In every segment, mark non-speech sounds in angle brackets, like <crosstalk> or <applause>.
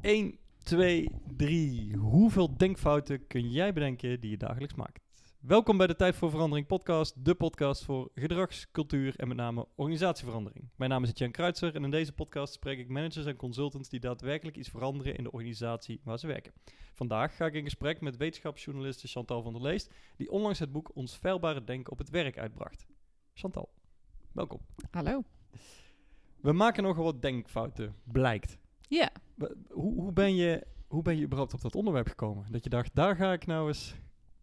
1, 2, 3. Hoeveel denkfouten kun jij bedenken die je dagelijks maakt? Welkom bij de Tijd voor Verandering podcast, de podcast voor gedrags, cultuur en met name organisatieverandering. Mijn naam is Etienne Kruitser en in deze podcast spreek ik managers en consultants die daadwerkelijk iets veranderen in de organisatie waar ze werken. Vandaag ga ik in gesprek met wetenschapsjournaliste Chantal van der Leest, die onlangs het boek Ons Veilbare Denken op het Werk uitbracht. Chantal, welkom. Hallo. We maken nogal wat denkfouten, blijkt. Ja. Hoe, hoe, ben je, hoe ben je überhaupt op dat onderwerp gekomen? Dat je dacht, daar ga ik nou eens,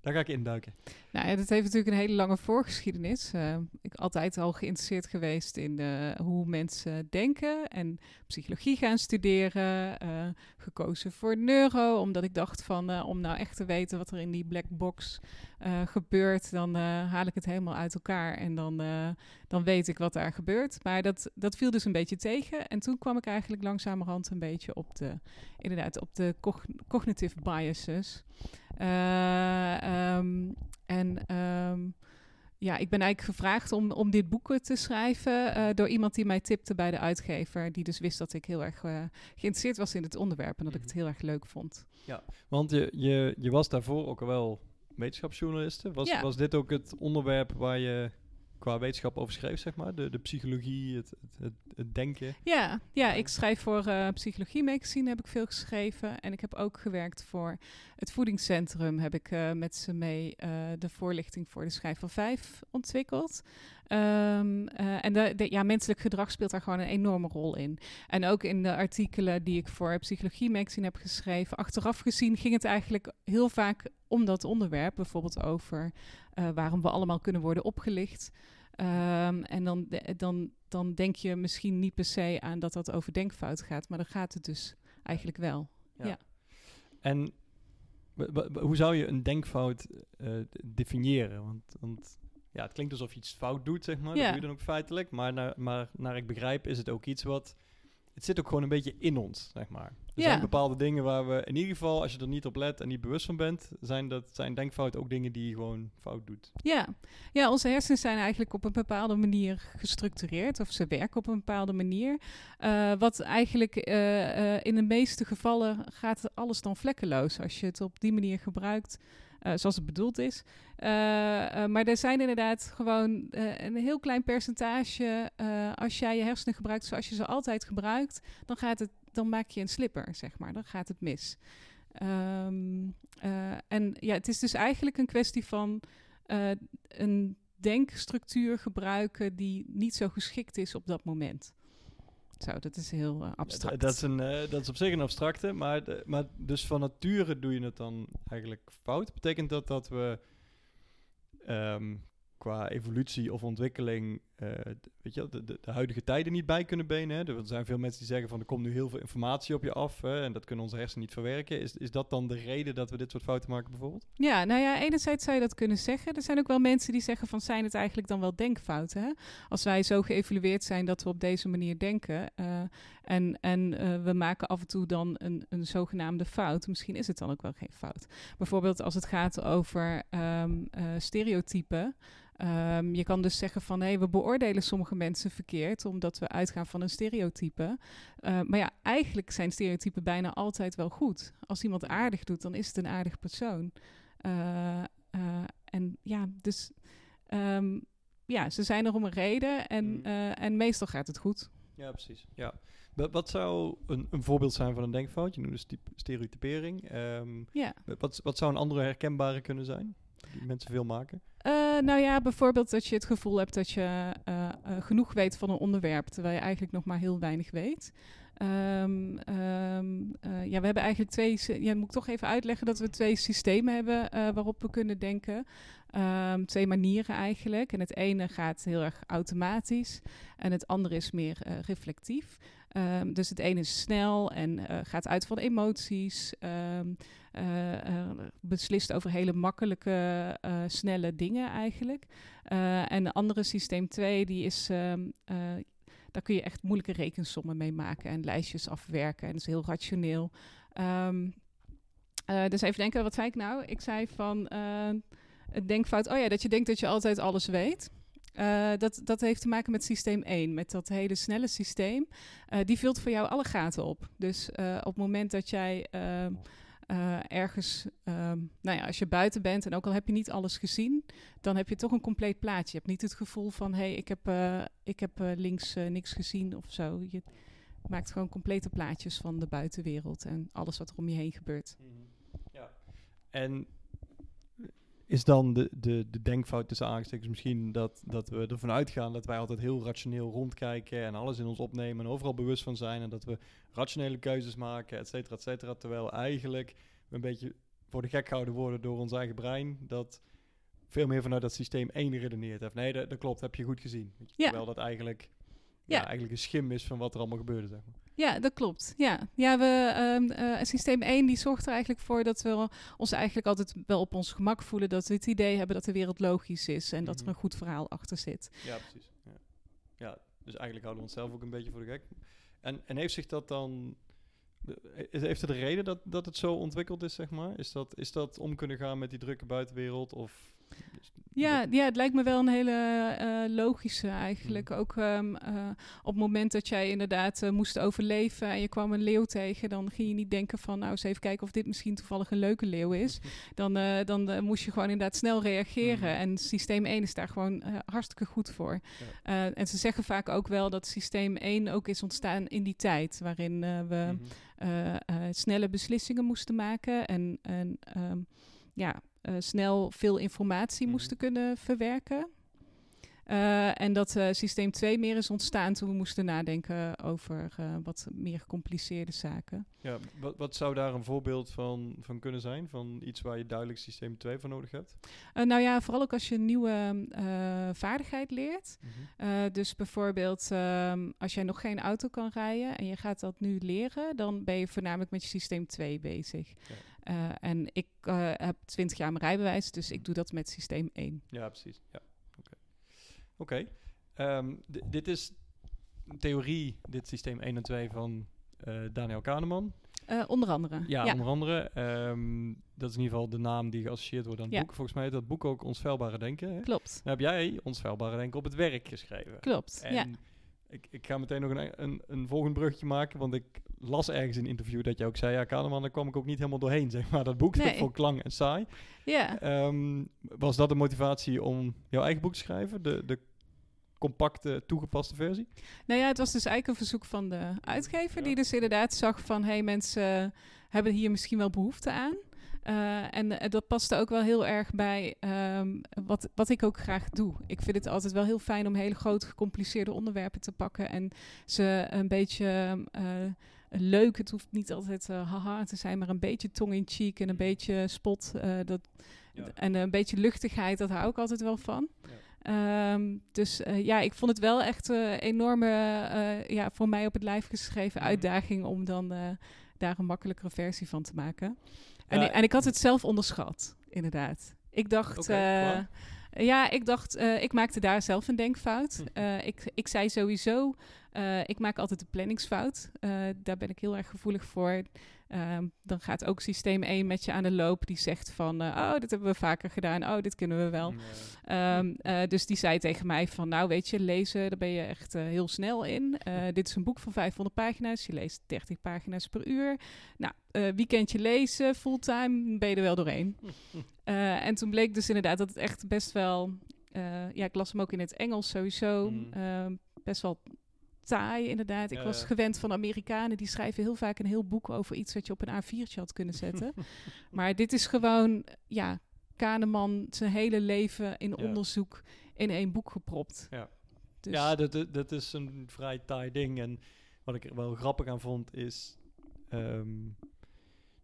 daar ga ik induiken. Nou, ja, dat heeft natuurlijk een hele lange voorgeschiedenis. Eh, ik altijd al geïnteresseerd geweest in eh, hoe mensen denken en psychologie gaan studeren. eh, gekozen voor neuro, omdat ik dacht van eh, om nou echt te weten wat er in die black box gebeurt, dan haal ik het helemaal uit elkaar en dan, dan weet ik wat daar gebeurt. Maar dat, dat viel dus een beetje tegen. En toen kwam ik eigenlijk langzamerhand een beetje op de, inderdaad, op de cog- cognitive biases. Eh, ehm, en ehm, ja, ik ben eigenlijk gevraagd om, om dit boek eh, te schrijven eh, door iemand die mij tipte bij de uitgever, die dus wist dat ik heel erg geïnteresseerd was in het onderwerp en dat ik het heel erg leuk vond. Want je, je, je was daarvoor ook al wel wetenschapsjournaliste. Was, Ja. was dit ook het onderwerp waar je qua wetenschap over schreef, zeg maar? De, de psychologie, het, het, het, denken? Ja, ja ik schrijf voor eh, Psychologie Magazine, heb ik veel geschreven. En ik heb ook gewerkt voor het voedingscentrum. Heb ik eh, met ze mee eh, de voorlichting voor de schijf van vijf ontwikkeld. Ehm, eh, en de, de, ja, menselijk gedrag speelt daar gewoon een enorme rol in. En ook in de artikelen die ik voor Psychologie Magazine heb geschreven, achteraf gezien ging het eigenlijk heel vaak om dat onderwerp. Bijvoorbeeld over eh, waarom we allemaal kunnen worden opgelicht. Ehm, en dan, dan, dan denk je misschien niet per se aan dat dat over denkfout gaat, maar dan gaat het dus eigenlijk wel. Ja. En hoe zou je een denkfout eh, definiëren? Want, want ja, het klinkt alsof je iets fout doet, zeg maar. Ja. Dat doe je dan ook feitelijk. Maar naar, maar naar ik begrijp is het ook iets wat... Het zit ook gewoon een beetje in ons, zeg maar. Er Ja. zijn bepaalde dingen waar we... In ieder geval, als je er niet op let en niet bewust van bent... zijn, dat, zijn denkfouten ook dingen die je gewoon fout doet. Ja. ja, onze hersenen zijn eigenlijk op een bepaalde manier gestructureerd, of ze werken op een bepaalde manier. Eh, wat eigenlijk eh, eh, in de meeste gevallen gaat alles dan vlekkeloos als je het op die manier gebruikt. Eh, zoals het bedoeld is. Eh, eh, maar er zijn inderdaad gewoon een heel klein percentage. als jij je hersenen gebruikt zoals je ze altijd gebruikt, dan, gaat het, dan maak je een slipper, zeg maar. Dan gaat het mis. Ehm, eh, en ja, het is dus eigenlijk een kwestie van een denkstructuur gebruiken die niet zo geschikt is op dat moment. Zo, dat is heel eh, abstract. Dat, is een, eh, dat is op zich een abstracte, maar, de- maar dus van nature doe je het dan eigenlijk fout. Betekent dat dat we ehm, qua evolutie of ontwikkeling, eh, weet je, de, de, de huidige tijden niet bij kunnen benen? Hè? Er zijn veel mensen die zeggen van er komt nu heel veel informatie op je af hè, en dat kunnen onze hersenen niet verwerken. Is, is dat dan de reden dat we dit soort fouten maken bijvoorbeeld? Ja, nou ja, enerzijds zou je dat kunnen zeggen. Er zijn ook wel mensen die zeggen van zijn het eigenlijk dan wel denkfouten? Hè? Als wij zo geëvalueerd zijn dat we op deze manier denken eh, en, en eh, we maken af en toe dan een, een zogenaamde fout, misschien is het dan ook wel geen fout. Bijvoorbeeld als het gaat over ehm, eh, stereotypen. Ehm, je kan dus zeggen van hé, we beoordelen sommige mensen verkeerd omdat we uitgaan van een stereotype. Eh, maar ja, eigenlijk zijn stereotypen bijna altijd wel goed. Als iemand aardig doet, dan is het een aardig persoon. Eh, eh, en ja, dus ehm, ja, ze zijn er om een reden en, Mm. en meestal gaat het goed. Ja, precies. Ja. Wa- Wat zou een, een voorbeeld zijn van een denkfout? Je noemde stereotypering. Ehm, Ja. wat, wat zou een andere herkenbare kunnen zijn? Mensen veel maken? Eh, nou ja, bijvoorbeeld dat je het gevoel hebt dat je eh, eh, genoeg weet van een onderwerp, terwijl je eigenlijk nog maar heel weinig weet. Ehm, ehm, eh, ja, we hebben eigenlijk twee. Ja, moet ik toch even uitleggen dat we twee systemen hebben waarop we kunnen denken. Ehm, twee manieren eigenlijk. En het ene gaat heel erg automatisch en het andere is meer reflectief. Dus het ene is snel en gaat uit van emoties. Ehm, eh, eh, beslist over hele makkelijke, eh, snelle dingen eigenlijk. En de andere systeem 2, die is, ehm, eh, daar kun je echt moeilijke rekensommen mee maken en lijstjes afwerken. En dat is heel rationeel. Ehm, eh, dus even denken, wat zei ik nou? Ik zei van het denkfout, oh ja, dat je denkt dat je altijd alles weet. Dat, dat heeft te maken met systeem 1, met dat hele snelle systeem. Die vult voor jou alle gaten op. Dus op het moment dat jij ehm, ergens, um, nou ja, als je buiten bent en ook al heb je niet alles gezien, dan heb je toch een compleet plaatje. Je hebt niet het gevoel van, hé, hey, ik heb, ik heb links niks gezien of zo. Je maakt gewoon complete plaatjes van de buitenwereld en alles wat er om je heen gebeurt. -hmm. Ja, en is dan de, de, de denkfout tussen aangestekens misschien dat, dat we ervan uitgaan dat wij altijd heel rationeel rondkijken en alles in ons opnemen en overal bewust van zijn en dat we rationele keuzes maken, et cetera, et cetera. Terwijl eigenlijk we een beetje voor de gek gehouden worden door ons eigen brein dat veel meer vanuit dat systeem 1 redeneert heeft. Nee, dat, dat klopt, heb je goed gezien. Ja. Terwijl dat eigenlijk, ja. ja. eigenlijk een schim is van wat er allemaal gebeurde, zeg maar. Ja, dat klopt. Ja, ja we, um, uh, systeem 1 die zorgt er eigenlijk voor dat we ons eigenlijk altijd wel op ons gemak voelen. Dat we het idee hebben dat de wereld logisch is en dat er Mhm. een goed verhaal achter zit. Ja, precies. Ja. ja, dus eigenlijk houden we onszelf ook een beetje voor de gek. En, en heeft zich dat dan... Is, heeft het een reden dat, dat het zo ontwikkeld is, zeg maar? Is dat, is dat om kunnen gaan met die drukke buitenwereld? Of Ja, ja, het lijkt me wel een hele eh, logische eigenlijk. Mm. Ook ehm, eh, op het moment dat jij inderdaad eh, moest overleven en je kwam een leeuw tegen, dan ging je niet denken van nou eens even kijken of dit misschien toevallig een leuke leeuw is. <laughs> Dan, dan moest je gewoon inderdaad snel reageren. Mhm. En systeem 1 is daar gewoon hartstikke goed voor. Ja. En ze zeggen vaak ook wel dat systeem 1 ook is ontstaan in die tijd waarin we Mhm. snelle beslissingen moesten maken en, en ehm, ja, snel veel informatie Mhm. moesten kunnen verwerken. Eh, en dat eh, systeem 2 meer is ontstaan toen we moesten nadenken over eh, wat meer gecompliceerde zaken. Ja, wat, wat zou daar een voorbeeld van, van kunnen zijn? Van iets waar je duidelijk systeem 2 voor nodig hebt? Eh, nou ja, vooral ook als je een nieuwe eh, vaardigheid leert. Mhm. Eh, dus bijvoorbeeld ehm, als jij nog geen auto kan rijden en je gaat dat nu leren, dan ben je voornamelijk met je systeem 2 bezig. Ja. Eh, en ik eh, heb 20 jaar mijn rijbewijs, dus ik doe dat met systeem 1. Ja, precies. Ja. Oké. Ehm, dit is theorie, dit systeem 1 en 2 van eh, Daniel Kahneman. Onder andere. Ja, onder andere. Ehm, dat is in ieder geval de naam die geassocieerd wordt aan het Ja. boek. Volgens mij heet dat boek ook Ons Veilbare Denken. Hè? klopt. Heb jij Ons Veilbare Denken op het werk geschreven. Klopt. En ja. Ik, ik ga meteen nog een, een, een volgend bruggetje maken, want ik las ergens in een interview dat je ook zei, ja, Kahneman, daar kwam ik ook niet helemaal doorheen, <laughs> zeg maar. Dat boek Nee. dat vond ik lang en saai. ja. Ehm, was dat de motivatie om jouw eigen boek te schrijven? De, de compacte, toegepaste versie? Nou ja, het was dus eigenlijk een verzoek van de uitgever, Ja. die dus inderdaad zag van, hey, mensen hebben hier misschien wel behoefte aan. Eh, en eh, dat paste ook wel heel erg bij ehm, wat, wat ik ook graag doe. Ik vind het altijd wel heel fijn om hele grote, gecompliceerde onderwerpen te pakken en ze een beetje eh, leuk. Het hoeft niet altijd haha te zijn, maar een beetje tong in cheek en een beetje spot. dat, Ja. En een beetje luchtigheid, dat hou ik altijd wel van. Ja. Ehm, dus ja, ik vond het wel echt een enorme, ja, voor mij op het lijf geschreven Mhm. uitdaging om dan daar een makkelijkere versie van te maken. En, ik, en ik had het zelf onderschat, inderdaad. Ik dacht, eh, ja, ik dacht, eh, ik maakte daar zelf een denkfout. Mhm. Eh, ik, ik zei sowieso, ik maak altijd een planningsfout. Daar ben ik heel erg gevoelig voor. Ehm, dan gaat ook systeem 1 met je aan de loop. Die zegt van, eh, oh, dit hebben we vaker gedaan. Oh, dit kunnen we wel. Ehm, eh, dus die zei tegen mij van, nou weet je, lezen, daar ben je echt eh, heel snel in. Dit is een boek van 500 pagina's. Je leest 30 pagina's per uur. Nou, weekendje lezen, fulltime, ben je er wel doorheen. <laughs> En toen bleek dus inderdaad dat het echt best wel... ja, ik las hem ook in het Engels sowieso. Mm. Ehm, best wel taai inderdaad. Ik was gewend van Amerikanen. Die schrijven heel vaak een heel boek over iets wat je op een A4'tje had kunnen zetten. <laughs> maar dit is gewoon, ja, Kahneman zijn hele leven in onderzoek in één boek gepropt. Ja. Dus, Ja, dat, dat- dat is een vrij taai ding. En wat ik er wel grappig aan vond, is ehm,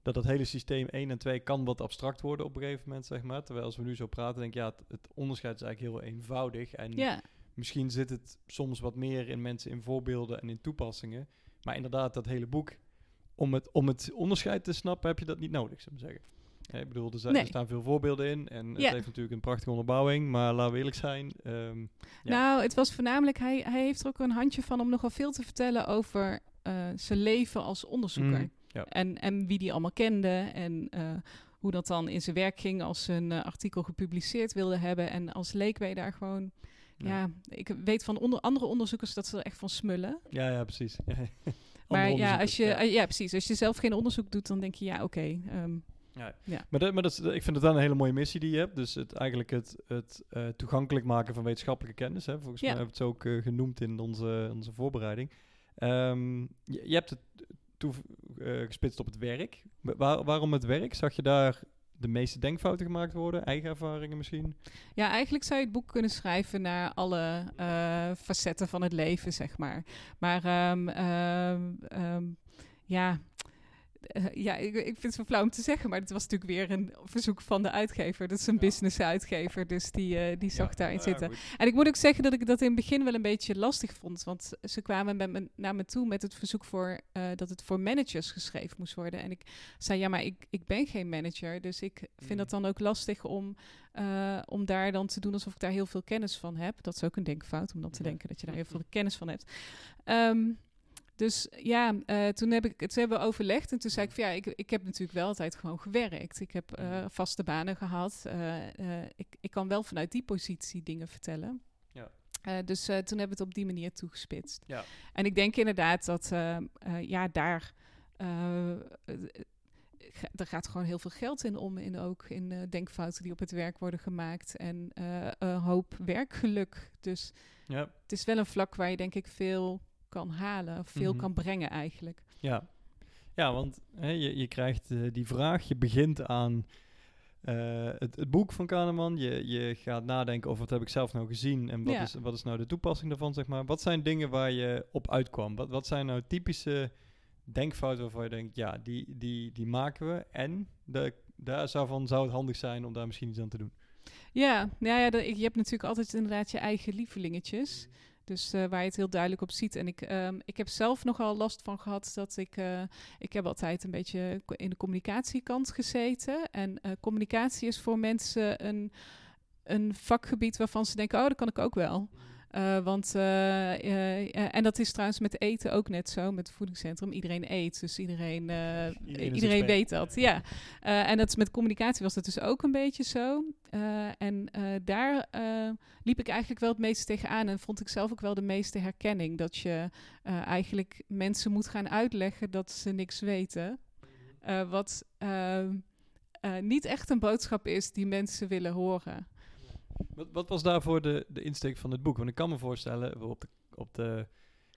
dat dat hele systeem 1 en 2 kan wat abstract worden op een gegeven moment, zeg maar. Terwijl als we nu zo praten, denk ik, ja, het, het onderscheid is eigenlijk heel eenvoudig. En ja, misschien zit het soms wat meer in mensen in voorbeelden en in toepassingen. Maar inderdaad, dat hele boek, om het, om het onderscheid te snappen, heb je dat niet nodig, zou ik zeggen. Ik bedoel, er, zijn, Nee. er staan veel voorbeelden in en het Ja. heeft natuurlijk een prachtige onderbouwing, maar laten we eerlijk zijn. ehm, Ja. nou, het was voornamelijk, hij, hij heeft er ook een handje van om nogal veel te vertellen over eh, zijn leven als onderzoeker. Mm, ja. En, en wie die allemaal kende en eh, hoe dat dan in zijn werk ging als ze een eh, artikel gepubliceerd wilde hebben. En als leek ben je daar gewoon ja. ik weet van onder andere onderzoekers dat ze er echt van smullen. Ja, ja, precies. <laughs> maar ja, als je, onderzoekers, ja. precies. Als je zelf geen onderzoek doet, dan denk je ja, oké. ehm, Ja. Ja. Maar, dat, maar dat is, ik vind het wel een hele mooie missie die je hebt. Dus het, eigenlijk het, het eh, toegankelijk maken van wetenschappelijke kennis. Hè. Volgens Ja. mij hebben we het ook eh, genoemd in onze, onze voorbereiding. Ehm, je, je hebt het toe, eh, gespitst op het werk. Wa- Waar, waarom het werk? Zag je daar de meeste denkfouten gemaakt worden? Eigen ervaringen misschien? Ja, eigenlijk zou je het boek kunnen schrijven naar alle eh, facetten van het leven, zeg maar. Maar ehm, ehm, ehm, ja, eh, ja ik, ik vind het zo flauw om te zeggen, maar het was natuurlijk weer een verzoek van de uitgever. Dat is een Ja. business-uitgever, dus die, eh, die zag Ja, daarin zitten. goed. En ik moet ook zeggen dat ik dat in het begin wel een beetje lastig vond. Want ze kwamen met me, naar me toe met het verzoek voor, eh, dat het voor managers geschreven moest worden. En ik zei, ja, maar ik, ik ben geen manager. Dus ik vind Mm. dat dan ook lastig om, om daar dan te doen alsof ik daar heel veel kennis van heb. Dat is ook een denkfout, om dan te Ja. denken dat je daar heel veel kennis van hebt. Ehm, dus ja, eh, toen heb ik het hebben we overlegd. En toen zei ik van ja, ik, ik heb natuurlijk wel altijd gewoon gewerkt. Ik heb eh, Mhm. vaste banen gehad. Eh, ik, ik kan wel vanuit die positie dingen vertellen. Ja. Dus toen hebben we het op die manier toegespitst. Ja. En ik denk inderdaad dat ja, daar. er gaat gewoon heel veel geld in om, in ook in eh, denkfouten die op het werk worden gemaakt en een hoop werkgeluk. Dus Ja, het is wel een vlak waar je denk ik veel kan halen, of veel Mhm. kan brengen eigenlijk. ja. ja want hè, je, je krijgt eh, die vraag, je begint aan eh, het, het boek van Kahneman. Je, je gaat nadenken over wat heb ik zelf nou gezien en wat, Ja. is, wat is nou de toepassing daarvan, zeg maar. Wat zijn dingen waar je op uitkwam? Wat, wat zijn nou typische denkfouten waarvan je denkt, ja, die, die, die maken we en de, daar zou, van, zou het handig zijn om daar misschien iets aan te doen. Ja, nou ja, je hebt natuurlijk altijd inderdaad je eigen lievelingetjes. Dus eh, waar je het heel duidelijk op ziet. En ik, ehm, ik heb zelf nogal last van gehad dat ik... eh, ik heb altijd een beetje in de communicatiekant gezeten. En eh, communicatie is voor mensen een, een vakgebied waarvan ze denken... oh, dat kan ik ook wel. Eh, want, eh, eh, en dat is trouwens met eten ook net zo, met het voedingscentrum. Iedereen eet, dus iedereen, Iedereen iedereen, weet dat. Ja. En dat is met communicatie was dat dus ook een beetje zo. En daar liep ik eigenlijk wel het meeste tegenaan en vond ik zelf ook wel de meeste herkenning. Dat je eigenlijk mensen moet gaan uitleggen dat ze niks weten. Wat ehm, eh, niet echt een boodschap is die mensen willen horen. Wat, wat was daarvoor de, de insteek van het boek? Want ik kan me voorstellen, op de, op de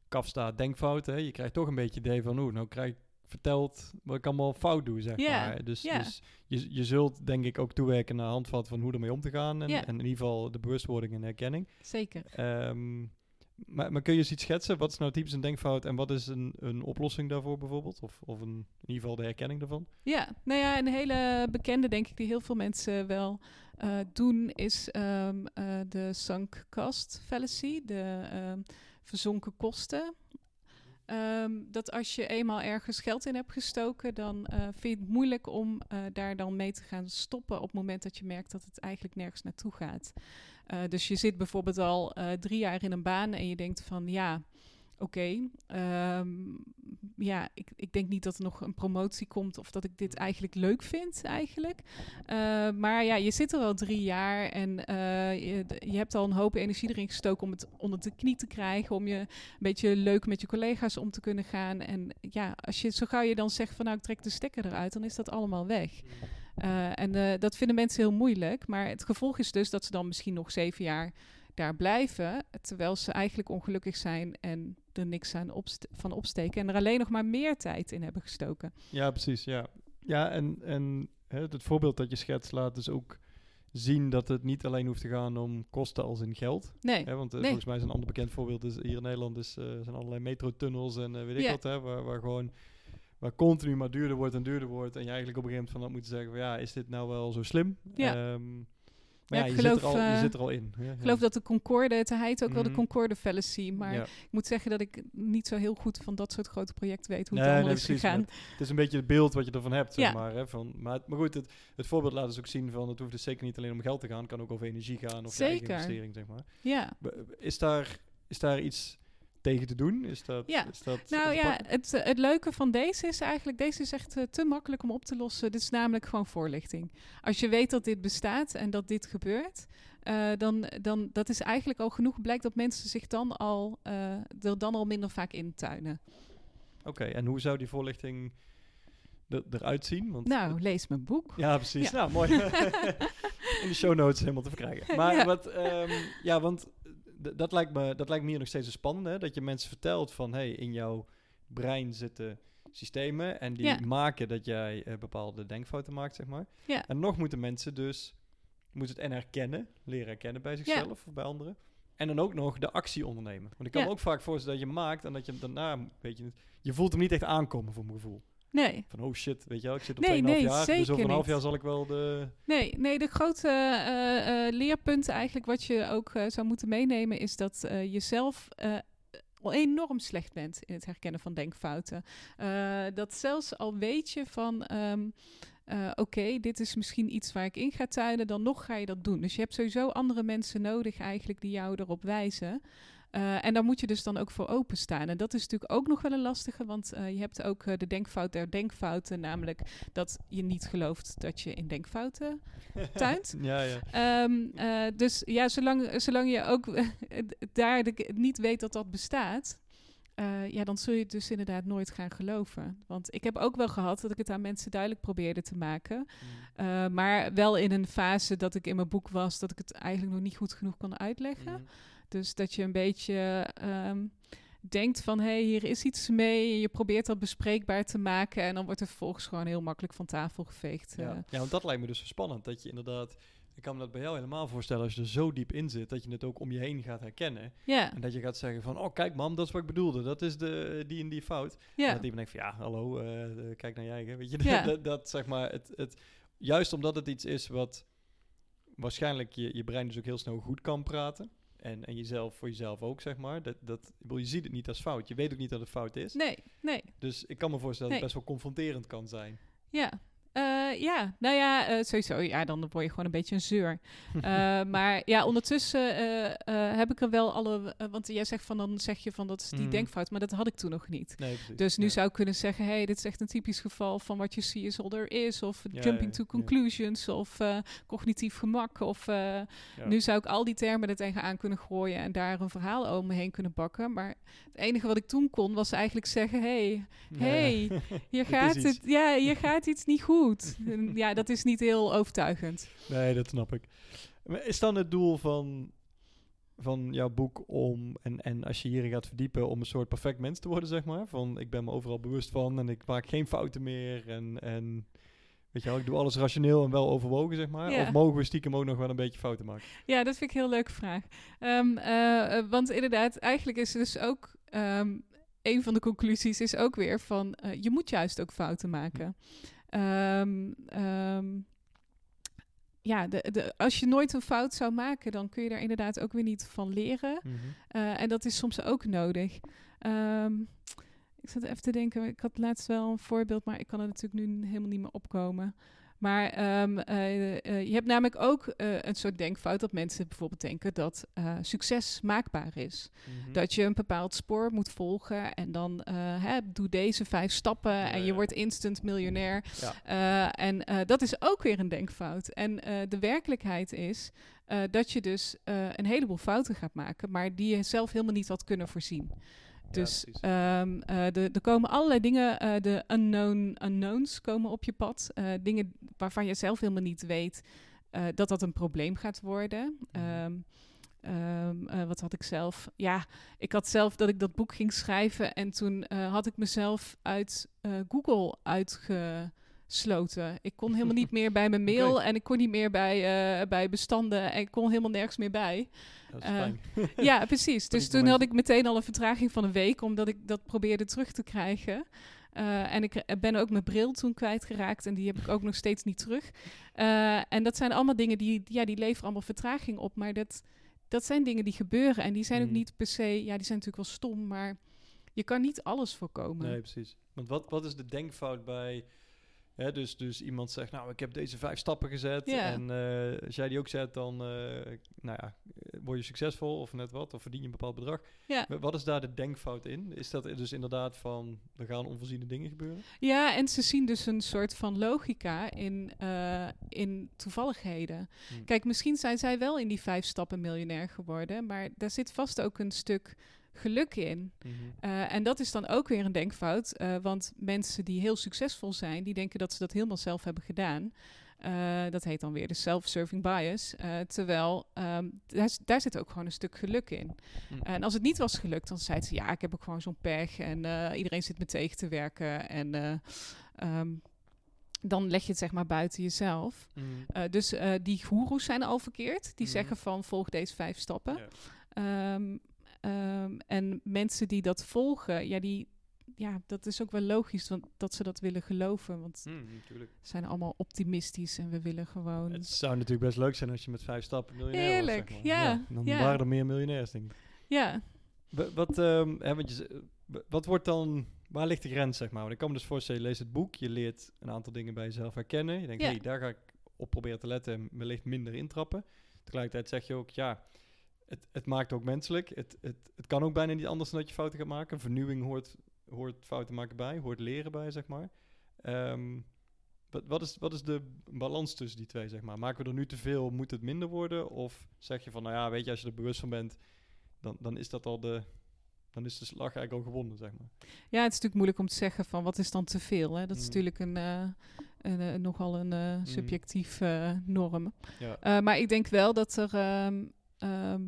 kaf staat denkfouten. hè. Je krijgt toch een beetje idee van, oeh, nou krijg ik verteld wat ik allemaal fout doe, zeg maar. Dus, dus je, je zult denk ik ook toewerken naar handvat van hoe ermee om te gaan. En in ieder geval de bewustwording en herkenning. Zeker. Ehm, maar, maar kun je eens iets schetsen? Wat is nou typisch een denkfout en wat is een, een oplossing daarvoor bijvoorbeeld? Of, of een, in ieder geval de herkenning daarvan? Ja, nou ja, een hele bekende, denk ik, die heel veel mensen wel eh, doen, is ehm, eh, de sunk cost fallacy, de ehm, verzonken kosten. Ehm, dat als je eenmaal ergens geld in hebt gestoken, dan eh, vind je het moeilijk om daar dan mee te gaan stoppen op het moment dat je merkt dat het eigenlijk nergens naartoe gaat. Eh, dus je zit bijvoorbeeld al eh, drie jaar in een baan en je denkt van ja, oké, ehm, ja, ik, ik denk niet dat er nog een promotie komt of dat ik dit eigenlijk leuk vind eigenlijk. Eh, maar ja, je zit er al drie jaar en je, je hebt al een hoop energie erin gestoken om het onder de knie te krijgen, om je een beetje leuk met je collega's om te kunnen gaan. En ja, als je zo gauw je dan zegt van nou ik trek de stekker eruit, dan is dat allemaal weg. Eh, en eh, dat vinden mensen heel moeilijk. Maar het gevolg is dus dat ze dan misschien nog zeven jaar daar blijven. Terwijl ze eigenlijk ongelukkig zijn en er niks aan opst- van opsteken. En er alleen nog maar meer tijd in hebben gestoken. Ja, precies. Ja, ja en, en hè, het voorbeeld dat je schetst laat dus ook zien dat het niet alleen hoeft te gaan om kosten als in geld. Nee, Hè, want eh, Nee. volgens mij is een ander bekend voorbeeld is hier in Nederland is, zijn allerlei metrotunnels en eh, weet ik wat, hè, waar, waar gewoon waar continu maar duurder wordt en duurder wordt en je eigenlijk op een gegeven moment van dat moet zeggen van, ja, is dit nou wel zo slim? Ja. Ehm, maar Ja, je, zit er al, je eh, zit er al in. Ja, ik geloof dat de Concorde, het heet ook wel de Mhm. Concorde fallacy. Maar ik moet zeggen dat ik niet zo heel goed van dat soort grote projecten weet hoe Nee, het allemaal nee, is precies, gegaan. Het is een beetje het beeld wat je ervan hebt, zeg maar. Hè, van, maar, goed, het, het voorbeeld laat dus ook zien van... het hoeft dus zeker niet alleen om geld te gaan. Het kan ook over energie gaan of je eigen investering, zeg maar. Ja. Is daar, is daar iets tegen te doen? Is dat, Ja. is dat Nou ja, pakken? het, eh, het leuke van deze is eigenlijk, deze is echt eh, te makkelijk om op te lossen. Dit is namelijk gewoon voorlichting. Als je weet dat dit bestaat en dat dit gebeurt, eh, dan, dan dat is eigenlijk al genoeg. Blijkt dat mensen zich dan al, er dan al minder vaak intuinen. Oké, en hoe zou die voorlichting er, eruit zien? Want Nou, lees mijn boek. Ja, precies. Ja. Nou, mooi. <laughs> In de show notes helemaal te verkrijgen. Maar Ja. wat, ehm, ja, want dat lijkt, me, dat lijkt me hier nog steeds een spannende. Hè? Dat je mensen vertelt van, hey, in jouw brein zitten systemen en die Ja. maken dat jij eh, bepaalde denkfouten maakt, zeg maar. Ja. En nog moeten mensen dus, moeten het en herkennen, leren herkennen bij zichzelf of bij anderen. En dan ook nog de actie ondernemen. Want ik kan me ook vaak voorstellen dat je maakt en dat je hem daarna, weet je, je voelt hem niet echt aankomen voor mijn gevoel. Nee, Van, oh shit, weet je wel, ik zit op Nee, 2,5 nee, jaar, dus over een half jaar zal ik wel de... nee, nee de grote eh, leerpunt eigenlijk wat je ook eh, zou moeten meenemen is dat je zelf al enorm slecht bent in het herkennen van denkfouten. Dat zelfs al weet je van... ehm, eh, Oké, dit is misschien iets waar ik in ga tuinen, dan nog ga je dat doen. Dus je hebt sowieso andere mensen nodig eigenlijk die jou erop wijzen. Eh, en daar moet je dus dan ook voor openstaan. En dat is natuurlijk ook nog wel een lastige, want eh, je hebt ook eh, de denkfout der denkfouten, namelijk dat je niet gelooft dat je in denkfouten <laughs> tuint. ja, ja. Ehm, eh, dus ja, zolang, zolang je ook <laughs> daar de, niet weet dat dat bestaat, ja, dan zul je het dus inderdaad nooit gaan geloven. Want ik heb ook wel gehad dat ik het aan mensen duidelijk probeerde te maken. eh, maar wel in een fase dat ik in mijn boek was, dat ik het eigenlijk nog niet goed genoeg kon uitleggen. Mhm. Dus dat je een beetje ehm, denkt van, hé, hey, hier is iets mee. En je probeert dat bespreekbaar te maken. En dan wordt het vervolgens gewoon heel makkelijk van tafel geveegd. Ja. eh. ja, want dat lijkt me dus zo spannend. Dat je inderdaad, ik kan me dat bij jou helemaal voorstellen als je er zo diep in zit, dat je het ook om je heen gaat herkennen. ja, En dat je gaat zeggen van, oh kijk mam, dat is wat ik bedoelde. Dat is de, die en die fout. En ja. dat iemand denkt van, ja, hallo, eh, eh, kijk naar je eigen. Weet je, <laughs> Ja. dat, dat zeg maar, het, het, juist omdat het iets is wat waarschijnlijk je, je brein dus ook heel snel goed kan praten. En, en jezelf voor jezelf ook, zeg maar. Dat, dat, je ziet het niet als fout. Je weet ook niet dat het fout is. Nee, nee, Dus ik kan me voorstellen dat het best wel confronterend kan zijn. ja. Eh, ja, nou ja, eh, sowieso. Ja, dan word je gewoon een beetje een zeur. <laughs> Eh, maar ja, ondertussen heb ik er wel alle... want jij zegt van, dan zeg je van, dat is die Mhm. denkfout. Maar dat had ik toen nog niet. Nee. Dus nu Ja. zou ik kunnen zeggen, hey, dit is echt een typisch geval van wat je see is all there is. Of Ja, jumping ja, to conclusions. Of cognitief gemak. Of nu zou ik al die termen er tegenaan kunnen gooien en daar een verhaal om me heen kunnen bakken. Maar het enige wat ik toen kon was eigenlijk zeggen, hey, hey, <laughs> hier gaat het, ja, hier <laughs> gaat iets niet goed. En <laughs> ja, dat is niet heel overtuigend. Nee, dat snap ik. Is dan het doel van, van jouw boek om, en, en als je hierin gaat verdiepen, om een soort perfect mens te worden, zeg maar? Van, ik ben me overal bewust van en ik maak geen fouten meer en, en weet je wel, ik doe alles rationeel en wel overwogen, zeg maar? Ja. Of mogen we stiekem ook nog wel een beetje fouten maken? Ja, dat vind ik een heel leuke vraag. Ehm, eh, eh, want inderdaad, eigenlijk is dus ook ehm, een van de conclusies is ook weer van eh, je moet juist ook fouten maken. Ehm, ehm, ja, de, de, als je nooit een fout zou maken, dan kun je daar inderdaad ook weer niet van leren. Eh, en dat is soms ook nodig. Ehm, ik zat even te denken, ik had laatst wel een voorbeeld, maar ik kan er natuurlijk nu helemaal niet meer opkomen. Maar ehm, eh, eh, je hebt namelijk ook eh, een soort denkfout dat mensen bijvoorbeeld denken dat succes maakbaar is. Mhm. Dat je een bepaald spoor moet volgen en dan hè, doe deze vijf stappen en je wordt instant miljonair. Ja. En dat is ook weer een denkfout. En de werkelijkheid is dat je dus een heleboel fouten gaat maken, maar die je zelf helemaal niet had kunnen voorzien. Ja, Dus precies. ehm, eh, de- er komen allerlei dingen, eh, de unknown unknowns komen op je pad. Eh, dingen waarvan je zelf helemaal niet weet dat dat een probleem gaat worden. Mhm. Ehm, ehm, eh, wat had ik zelf? Ja, ik had zelf dat ik dat boek ging schrijven en toen had ik mezelf uit Google uitgesloten. Ik kon helemaal niet <laughs> meer bij mijn mail en ik kon niet meer bij, bij bestanden en ik kon helemaal nergens meer bij. Dat is eh, fijn. Ja, <laughs> precies. Dus toen had ik meteen al een vertraging van een week, omdat ik dat probeerde terug te krijgen. Eh, en ik eh, ben ook mijn bril toen kwijtgeraakt en die heb ik ook nog steeds niet terug. En dat zijn allemaal dingen die, ja, die leveren allemaal vertraging op. Maar dat, dat zijn dingen die gebeuren en die zijn ook Mhm. niet per se, ja, die zijn natuurlijk wel stom, maar je kan niet alles voorkomen. Nee, precies. Want wat, wat is de denkfout bij Hè, dus, dus iemand zegt, nou, ik heb deze vijf stappen gezet. Ja. En eh, als jij die ook zet, dan eh, nou ja, word je succesvol of net wat. Of verdien je een bepaald bedrag. Ja. Wa- Wat is daar de denkfout in? Is dat dus inderdaad van, er gaan onvoorziene dingen gebeuren? Ja, en ze zien dus een soort van logica in, eh, in toevalligheden. Hmm. Kijk, misschien zijn zij wel in die vijf stappen miljonair geworden, maar daar zit vast ook een stuk geluk in. Mhm. Eh, en dat is dan ook weer een denkfout, eh, want mensen die heel succesvol zijn, die denken dat ze dat helemaal zelf hebben gedaan. Eh, dat heet dan weer de self-serving bias. Terwijl ehm, daar, daar zit ook gewoon een stuk geluk in. Hm. En als het niet was gelukt, dan zei ze: Ja, ik heb ook gewoon zo'n pech en iedereen zit me tegen te werken. En eh, ehm, dan leg je het zeg maar buiten jezelf. Eh, dus die goeroes zijn al verkeerd. Die Mhm. zeggen van volg deze vijf stappen. Ja. Ehm, ehm, en mensen die dat volgen, ja, die, ja, dat is ook wel logisch want, dat ze dat willen geloven. Want Hm, natuurlijk. ze zijn allemaal optimistisch en we willen gewoon... Het zou natuurlijk best leuk zijn als je met vijf stappen miljonair was, Heerlijk, zeg maar. ja, Dan ja. waren er meer miljonairs, denk ik. Ja, Wa- Wat, ehm, hè, want je, wat wordt dan, waar ligt de grens, zeg maar? Want ik kan me dus voorstellen, je leest het boek, je leert een aantal dingen bij jezelf herkennen. Je denkt, Ja. hé, daar ga ik op proberen te letten en wellicht minder intrappen. Tegelijkertijd zeg je ook, ja, het, het maakt ook menselijk. Het, het, het kan ook bijna niet anders dan dat je fouten gaat maken. Vernieuwing hoort, hoort fouten maken bij, hoort leren bij, zeg maar. Ehm, wat, wat, is, wat is de balans tussen die twee, zeg maar? Maken we er nu te veel, moet het minder worden? Of zeg je van, nou ja, weet je, als je er bewust van bent, dan, dan is dat al de, dan is de slag eigenlijk al gewonnen, zeg maar. ja, het is natuurlijk moeilijk om te zeggen van wat is dan te veel. Hè? Dat is Mm. natuurlijk een, eh, een, eh, nogal een eh, subjectief norm. Ja. Maar ik denk wel dat er... ehm, ehm,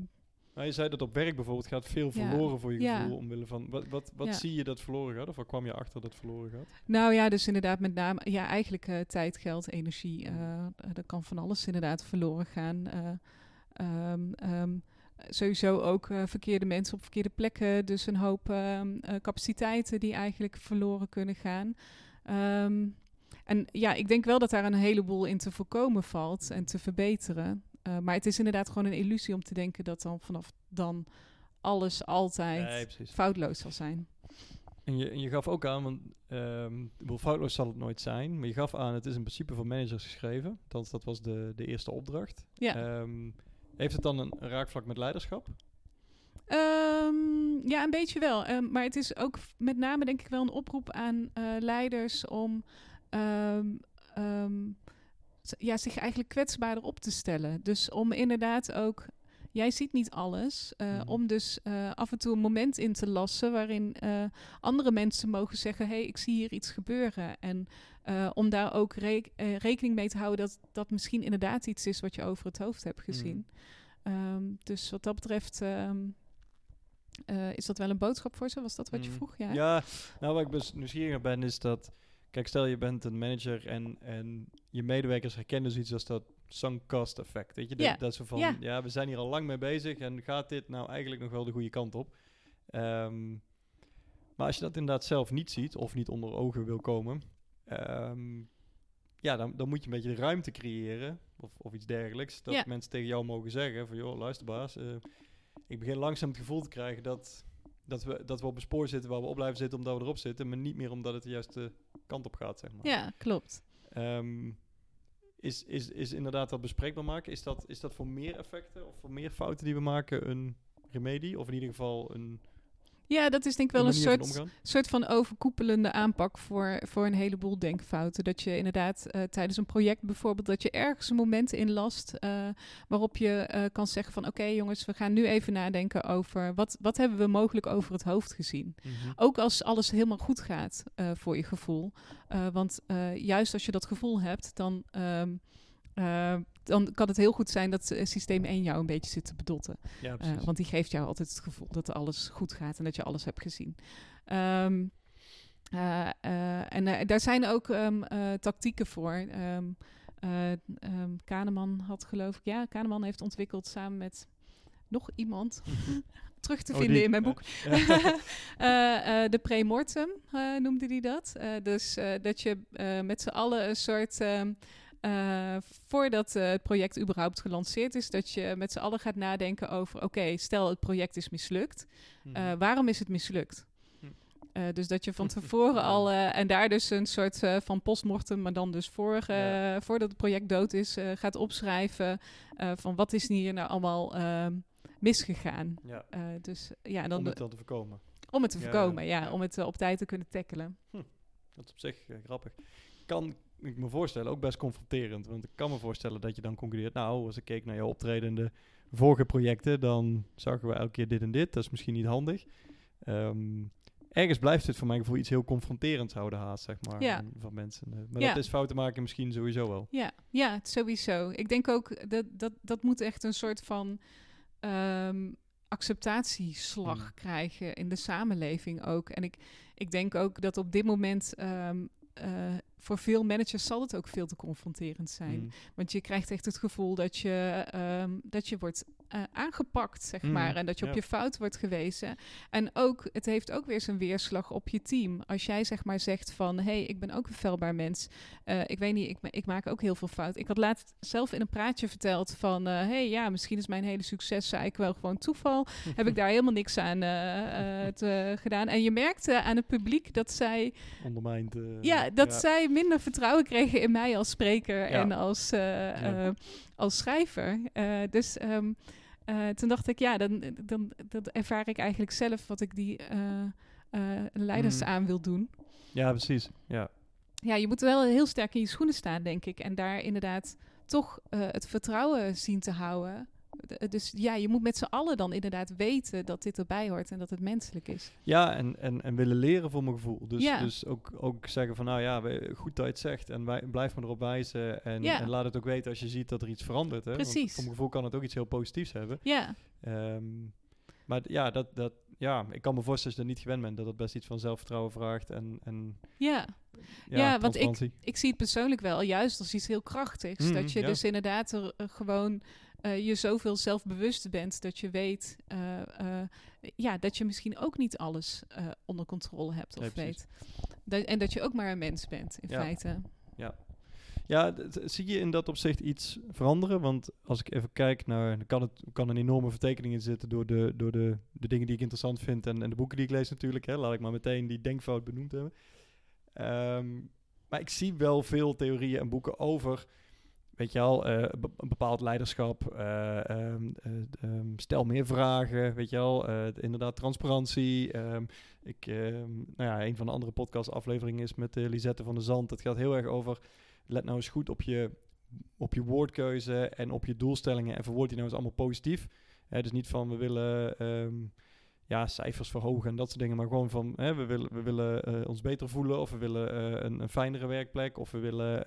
Nou, je zei dat op werk bijvoorbeeld gaat veel Ja. verloren voor je Ja. gevoel, omwille van, wat, wat, wat Ja. zie je dat verloren gaat? Of waar kwam je achter dat verloren gaat? Nou ja, dus inderdaad met name, ja, eigenlijk eh, tijd, geld, energie. eh eh, er kan van alles inderdaad verloren gaan. Eh, ehm, ehm, sowieso ook verkeerde mensen op verkeerde plekken. Dus een hoop capaciteiten die eigenlijk verloren kunnen gaan. En ja, ik denk wel dat daar een heleboel in te voorkomen valt en te verbeteren. Eh, maar het is inderdaad gewoon een illusie om te denken dat dan vanaf dan alles altijd Nee, foutloos zal zijn. En je, en je gaf ook aan, want bedoel, foutloos zal het nooit zijn, maar je gaf aan, het is in principe voor managers geschreven. Althans, dat was de, de eerste opdracht. Ja. Ehm, heeft het dan een, raakvlak met leiderschap? Ehm, ja, een beetje wel. Maar het is ook met name denk ik wel een oproep aan eh, leiders om ja, zich eigenlijk kwetsbaarder op te stellen. Dus om inderdaad ook, jij ziet niet alles, eh, Mhm. om dus eh, af en toe een moment in te lassen waarin eh, andere mensen mogen zeggen, hé, hey, ik zie hier iets gebeuren. En om daar ook re- rekening mee te houden dat dat misschien inderdaad iets is wat je over het hoofd hebt gezien. Ehm, dus wat dat betreft ehm, eh, is dat wel een boodschap voor ze. Was dat wat je Mhm. vroeg? Ja. Ja, nou waar ik dus nieuwsgierig ben is dat... Kijk, stel je bent een manager en, en je medewerkers herkennen zoiets als dat sunk cost effect. Weet je, dat, dat zo van, ja. ja. we zijn hier al lang mee bezig en gaat dit nou eigenlijk nog wel de goede kant op? Ehm, maar als je dat inderdaad zelf niet ziet of niet onder ogen wil komen, ehm, ja, dan, dan moet je een beetje de ruimte creëren of, of iets dergelijks. Dat mensen tegen jou mogen zeggen van, joh, luister baas, eh, ik begin langzaam het gevoel te krijgen dat, dat, we, dat we op een spoor zitten waar we op blijven zitten omdat we erop zitten, maar niet meer omdat het de juiste kant op gaat, zeg maar. Ja, klopt. Ehm, is, is, is inderdaad dat bespreekbaar maken, is dat, is dat voor meer effecten of voor meer fouten die we maken een remedie? Of in ieder geval een, Ja, dat is denk ik wel een manier van soort, soort van overkoepelende aanpak voor, voor een heleboel denkfouten. Dat je inderdaad eh, tijdens een project bijvoorbeeld, dat je ergens een moment inlast eh, waarop je eh, kan zeggen van oké jongens, we gaan nu even nadenken over wat, wat hebben we mogelijk over het hoofd gezien. Mhm. Ook als alles helemaal goed gaat voor je gevoel. Want juist als je dat gevoel hebt, dan, ehm, eh, dan kan het heel goed zijn dat eh, systeem 1 jou een beetje zit te bedotten. Ja, Eh, want die geeft jou altijd het gevoel dat alles goed gaat en dat je alles hebt gezien. Eh, en daar zijn ook ehm, eh, tactieken voor. Ehm, Kahneman had geloof ik, ja, Kahneman heeft ontwikkeld samen met nog iemand. <laughs> terug te Oh, vinden die. in mijn boek. Ja. <laughs> De premortem eh, noemde hij dat. Dus dat je met z'n allen een soort. Eh, voordat eh, het project überhaupt gelanceerd is, dat je met z'n allen gaat nadenken over: oké, stel het project is mislukt. Mhm. Eh, waarom is het mislukt? Hm. Dus dat je van <laughs> tevoren al, en daar dus een soort van postmortem, maar dan dus voor, Ja. voordat het project dood is, gaat opschrijven van wat is hier nou allemaal ehm, misgegaan. Ja, dus ja, en dan om het dan te voorkomen. om het te voorkomen, ja, ja. om het op tijd te kunnen tackelen. Dat is op zich grappig. Kan ik me voorstellen, ook best confronterend. Want ik kan me voorstellen dat je dan concludeert... Nou, als ik keek naar jouw optreden in de vorige projecten... dan zagen we elke keer dit en dit. Dat is misschien niet handig. Ehm, ergens blijft het voor mijn gevoel iets heel confronterends houden haast, zeg maar. Ja. Van, mensen. Eh, maar Ja. dat is fouten maken misschien sowieso wel. Ja, ja, sowieso. Ik denk ook dat dat, dat moet echt een soort van ehm, acceptatieslag Mm. krijgen in de samenleving ook. En ik, ik denk ook dat op dit moment ehm, eh, voor veel managers zal het ook veel te confronterend zijn. Mm. Want je krijgt echt het gevoel dat je, ehm, dat je wordt eh, aangepakt, zeg Mm, maar. En dat je op je fout wordt gewezen. En ook, het heeft ook weer zijn weerslag op je team. Als jij zeg maar zegt van, hé, hey, ik ben ook een feilbaar mens. Eh, ik weet niet, ik, ma- ik maak ook heel veel fout. Ik had laatst zelf in een praatje verteld van, hé, hey, ja, misschien is mijn hele succes eigenlijk wel gewoon toeval. <laughs> Heb ik daar helemaal niks aan eh, eh, te, gedaan. En je merkte aan het publiek dat zij Ondermijnd. eh, ja, dat ja. zij minder vertrouwen kregen in mij als spreker Ja. en als, eh, Ja. eh, als schrijver. Eh, dus ehm, eh, toen dacht ik, ja, dan, dan dat ervaar ik eigenlijk zelf wat ik die leiders Mm. aan wil doen. Ja, precies. Ja. Ja, je moet wel heel sterk in je schoenen staan, denk ik. En daar inderdaad toch het vertrouwen zien te houden. D- Dus ja, je moet met z'n allen dan inderdaad weten dat dit erbij hoort en dat het menselijk is. Ja, en, en, en willen leren voor mijn gevoel. Dus, Ja. dus ook, ook zeggen van, nou ja, goed dat je het zegt. En wij, blijf me erop wijzen. En, Ja. en laat het ook weten als je ziet dat er iets verandert. Hè? Want Precies. voor mijn gevoel kan het ook iets heel positiefs hebben. Ja, Ehm, maar ja, dat, dat, ja, ik kan me voorstellen als je er niet gewend bent... dat het best iets van zelfvertrouwen vraagt. En, en ja. ja, Ja, want ik- ik zie het persoonlijk wel juist als iets heel krachtigs. Mhm, dat je ja. dus inderdaad er eh, gewoon eh, je zoveel zelfbewust bent dat je weet eh, eh, ja, dat je misschien ook niet alles onder controle hebt of weet. Dat, en dat je ook maar een mens bent, in Ja. feite. Ja, d- zie je in dat opzicht iets veranderen? Want als ik even kijk naar... Er kan, het, kan een enorme vertekening in zitten door, de, door de, de dingen die ik interessant vind... en, en de boeken die ik lees natuurlijk. Hè. Laat ik maar meteen die denkfout benoemd hebben. Ehm, maar ik zie wel veel theorieën en boeken over... Weet je al, eh, een bepaald leiderschap, eh, ehm, eh, ehm, stel meer vragen, weet je al, inderdaad transparantie. ehm, ik, nou ja, een van de andere podcastafleveringen is met Lisette van der Zand. Het gaat heel erg over let nou eens goed op je, op je woordkeuze en op je doelstellingen en verwoord die nou eens allemaal positief. Dus niet van we willen ja, cijfers verhogen en dat soort dingen, maar gewoon van we willen, we willen ons beter voelen of we willen een, een fijnere werkplek of we willen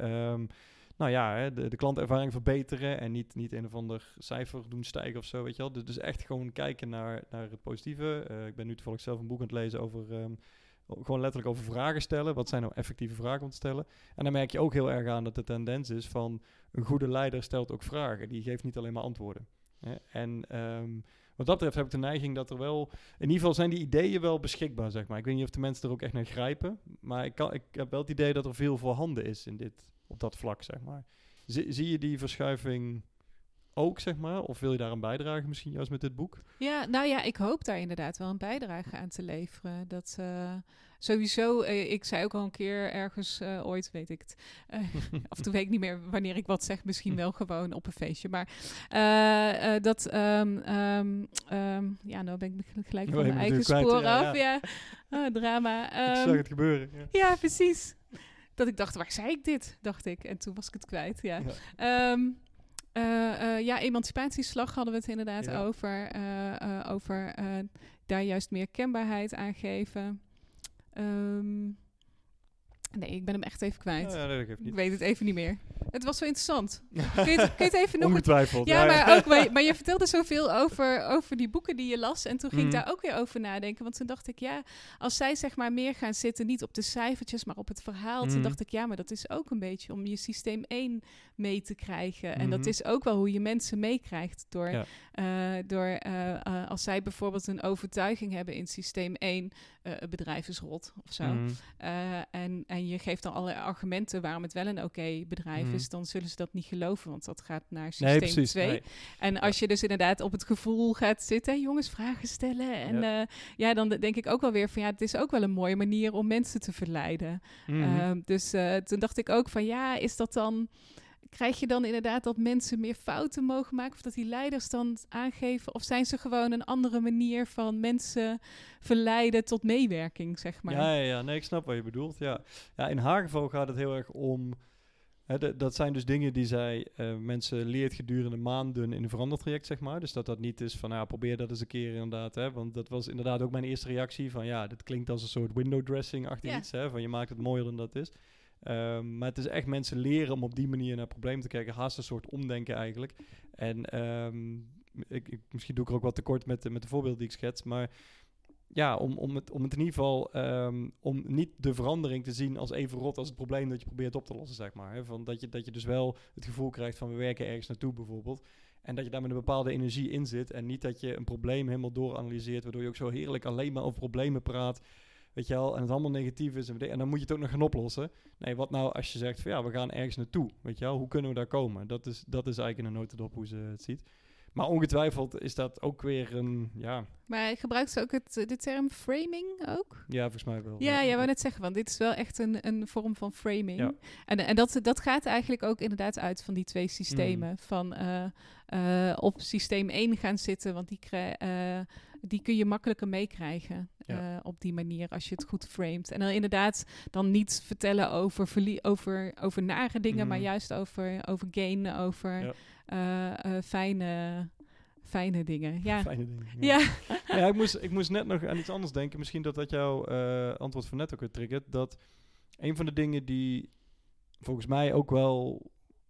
nou ja, hè, de, de klantervaring verbeteren en niet, niet een of ander cijfer doen stijgen of zo, weet je wel. Dus, dus echt gewoon kijken naar, naar het positieve. Eh, ik ben nu toevallig zelf een boek aan het lezen over... ehm, gewoon letterlijk over vragen stellen. Wat zijn nou effectieve vragen om te stellen? En dan merk je ook heel erg aan dat de tendens is van een goede leider stelt ook vragen. Die geeft niet alleen maar antwoorden. Hè? En ehm, wat dat betreft heb ik de neiging dat er wel... In ieder geval zijn die ideeën wel beschikbaar, zeg maar. Ik weet niet of de mensen er ook echt naar grijpen. Maar ik, kan, ik heb wel het idee dat er veel voorhanden is in dit, op dat vlak, zeg maar. Zie, zie je die verschuiving ook, zeg maar? Of wil je daar een bijdrage misschien juist met dit boek? Ja, nou ja, ik hoop daar inderdaad wel een bijdrage aan te leveren. Dat eh, sowieso, eh, ik zei ook al een keer ergens eh, ooit, weet ik het. eh, <laughs> of toen weet ik niet meer wanneer ik wat zeg, misschien wel gewoon op een feestje. Maar dat, ehm, ehm, ja, nou ben ik gelijk Oh, van mijn eigen spoor kwijt, ja, af. Ja, Ah, drama. ik zag het gebeuren. Ja. ja, precies. Dat ik dacht, waar zei ik dit? Dacht ik. En toen was ik het kwijt, ja. Ja. Eh, eh, ja, emancipatieslag hadden we het inderdaad Ja. over. eh, over daar juist meer kenbaarheid aan geven. Ehm, nee, ik ben hem echt even kwijt. Ja, Ik niet. weet het even niet meer. Het was zo interessant. <laughs> Kun je het, kun je het even nog... Ongetwijfeld. Ja, maar, ook, maar, je- maar je vertelde zoveel over, over die boeken die je las. En toen ging Mhm. ik daar ook weer over nadenken. Want toen dacht ik, ja, als zij zeg maar meer gaan zitten, niet op de cijfertjes, maar op het verhaal. Toen Mhm. dacht ik, ja, maar dat is ook een beetje om je systeem 1 mee te krijgen. En dat Mhm. is ook wel hoe je mensen meekrijgt. Door, Ja. eh, door eh, eh, als zij bijvoorbeeld een overtuiging hebben in systeem 1, eh het bedrijf is rot of zo. Mhm. En, en je geeft dan allerlei argumenten waarom het wel een oké bedrijf is. Dus dan zullen ze dat niet geloven, want dat gaat naar systeem precies. 2. Nee. En als je dus inderdaad op het gevoel gaat zitten, jongens, vragen stellen. En ja. ja, dan denk ik ook wel weer van ja, het is ook wel een mooie manier om mensen te verleiden. Mhm. Ehm, dus toen dacht ik ook van ja, is dat dan. Krijg je dan inderdaad dat mensen meer fouten mogen maken? Of dat die leiders dan aangeven? Of zijn ze gewoon een andere manier van mensen verleiden tot meewerking, zeg maar? Ja, ja, ja. nee, ik snap wat je bedoelt. Ja, ja in haar geval gaat het heel erg om. Hè, dat zijn dus dingen die zij uh, mensen leert gedurende maanden in een verandertraject, zeg maar. Dus dat dat niet is van, ja, probeer dat eens een keer inderdaad. Hè, want dat was inderdaad ook mijn eerste reactie van, ja, dit klinkt als een soort window dressing achter Ja. iets. Hè, van je maakt het mooier dan dat is. Um, maar het is echt mensen leren om op die manier naar problemen te kijken. Haast een soort omdenken eigenlijk. En um, ik, ik, misschien doe ik er ook wat tekort met, de, met de voorbeelden die ik schets. Maar ja, om, om, het, om het in ieder geval... Um, om niet de verandering te zien als even rot als het probleem dat je probeert op te lossen, zeg maar. Hè? Van dat, je, dat je dus wel het gevoel krijgt van we werken ergens naartoe bijvoorbeeld. En dat je daar met een bepaalde energie in zit. En niet dat je een probleem helemaal dooranalyseert. Waardoor je ook zo heerlijk alleen maar over problemen praat. Weet je wel, en het allemaal negatief is. En dan moet je het ook nog gaan oplossen. Nee, wat nou als je zegt van ja, we gaan ergens naartoe. Weet je wel, hoe kunnen we daar komen? Dat is, dat is eigenlijk in een notendop hoe ze het ziet. Maar ongetwijfeld is dat ook weer een, ja... Maar gebruikt ze ook het, de term framing ook? Ja, volgens mij wel. Ja, jij wou net zeggen, want dit is wel echt een, een vorm van framing. Ja. En, en dat, dat gaat eigenlijk ook inderdaad uit van die twee systemen. Mm. Van uh, uh, op systeem 1 gaan zitten, want die, krij, uh, die kun je makkelijker meekrijgen Ja. uh, op die manier als je het goed framet. En dan inderdaad dan niet vertellen over, verlie- over, over nare dingen, maar juist over, over gain, over Ja. uh, uh, fijne, fijne dingen. Ja. <laughs> Fijne dingen. Ja. <laughs> ja, ik, moest, ik moest net nog aan iets anders denken. Misschien dat dat jouw eh, antwoord van net ook weer triggert. Dat een van de dingen die volgens mij ook wel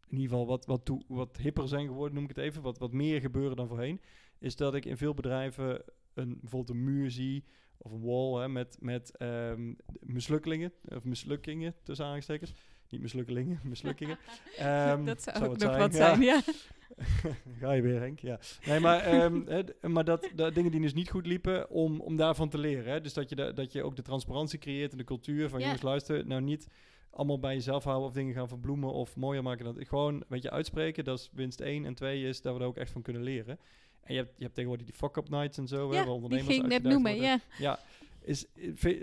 in ieder geval wat, wat, toe, wat hipper zijn geworden, noem ik het even. Wat, wat meer gebeuren dan voorheen. Is dat ik in veel bedrijven een, bijvoorbeeld een muur zie of een wall hè, met, met ehm, mislukkelingen. Of mislukkingen tussen aangestekens. Niet mislukkelingen, mislukkingen. <laughs> <laughs> Ehm, dat zou, zou ook het nog zijn, wat zijn, ja. <laughs> Ga je weer, Henk? Ja. Nee, maar, ehm, maar dat, dat dingen die dus niet goed liepen, om, om daarvan te leren. Hè? Dus dat je, da- dat je ook de transparantie creëert in de cultuur van... Ja. jongens, luister, nou niet allemaal bij jezelf houden... of dingen gaan verbloemen of mooier maken. Dan, gewoon, weet je, uitspreken. Dat is winst één. En twee is dat we er ook echt van kunnen leren. En je hebt, je hebt tegenwoordig die fuck-up nights en zo... hè, Ja, die ondernemers ging ik net noemen, worden. ja. Ja, is,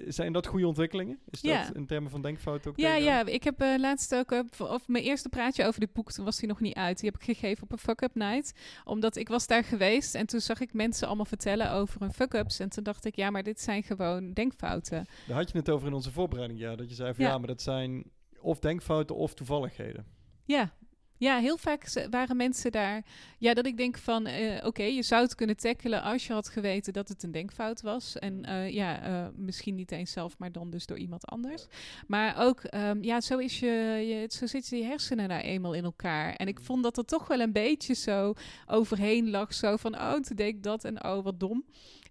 zijn dat goede ontwikkelingen? Is Ja. dat in termen van denkfout ook Ja, ja, ik heb eh, laatst ook, v- of mijn eerste praatje over dit boek, toen was hij nog niet uit. Die heb ik gegeven op een fuck-up night. Omdat ik was daar geweest en toen zag ik mensen allemaal vertellen over hun fuck-ups. En toen dacht ik, ja, maar dit zijn gewoon denkfouten. Daar had je het over in onze voorbereiding, ja. Dat je zei van Ja. ja, maar dat zijn of denkfouten of toevalligheden. Ja. Ja, heel vaak waren mensen daar. Ja, dat ik denk van, eh, oké, je zou het kunnen tackelen als je had geweten dat het een denkfout was. En eh, ja, eh, misschien niet eens zelf, maar dan dus door iemand anders. Maar ook, ehm, ja, zo, is je, je, zo zitten je hersenen nou eenmaal in elkaar. En ik vond dat er toch wel een beetje zo overheen lag. Zo van, oh, toen deed ik dat en oh, wat dom.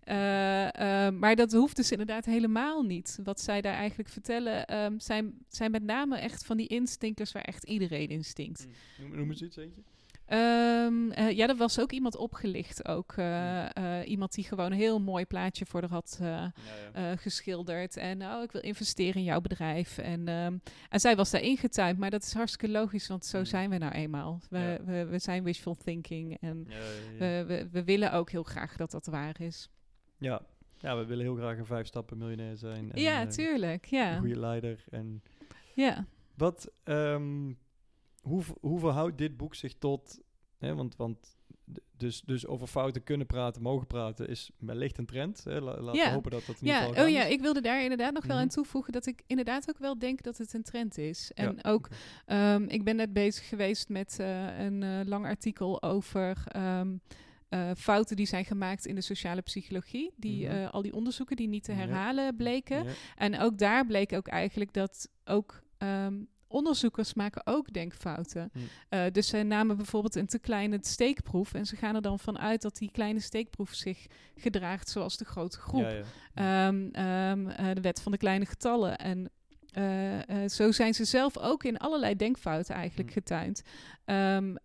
Eh, eh, maar dat hoeft dus inderdaad helemaal niet. Wat zij daar eigenlijk vertellen, ehm, zijn, zijn met name echt van die instincters waar echt iedereen in stinkt. Noem, noem eens iets, eentje. Ehm, eh, ja, er was ook iemand opgelicht. Ook eh, iemand die gewoon een heel mooi plaatje voor haar had Ja, ja. geschilderd. En nou, ik wil investeren in jouw bedrijf. En, ehm, en zij was daar ingetuind. Maar dat is hartstikke logisch, want zo Mm. zijn we nou eenmaal. We, Ja. we, we zijn wishful thinking. En we, we, we willen ook heel graag dat dat waar is. Ja. ja, we willen heel graag een vijf stappen miljonair zijn. En, ja, eh, tuurlijk. Een Ja. goede leider. En ja. wat, ehm, hoe, hoe verhoudt dit boek zich tot, hè, want, want dus, dus over fouten kunnen praten, mogen praten, is wellicht een trend. Hè? La- laten Ja. we hopen dat dat ieder Ja, oh ja, ik wilde daar inderdaad nog wel Mhm. aan toevoegen dat ik inderdaad ook wel denk dat het een trend is. En Ja, ook. Ehm, ik ben net bezig geweest met eh, een eh, lang artikel over ehm, eh, fouten die zijn gemaakt in de sociale psychologie. Die, Mhm. eh, al die onderzoeken die niet te herhalen bleken. Ja. En ook daar bleek ook eigenlijk dat ook ehm, onderzoekers maken ook denkfouten. Hm. Eh, dus ze namen bijvoorbeeld een te kleine steekproef en ze gaan er dan vanuit dat die kleine steekproef zich gedraagt zoals de grote groep. Ja, ja. Ehm, ehm, eh, de wet van de kleine getallen. En zo zijn ze zelf ook in allerlei denkfouten eigenlijk Mm. getuind.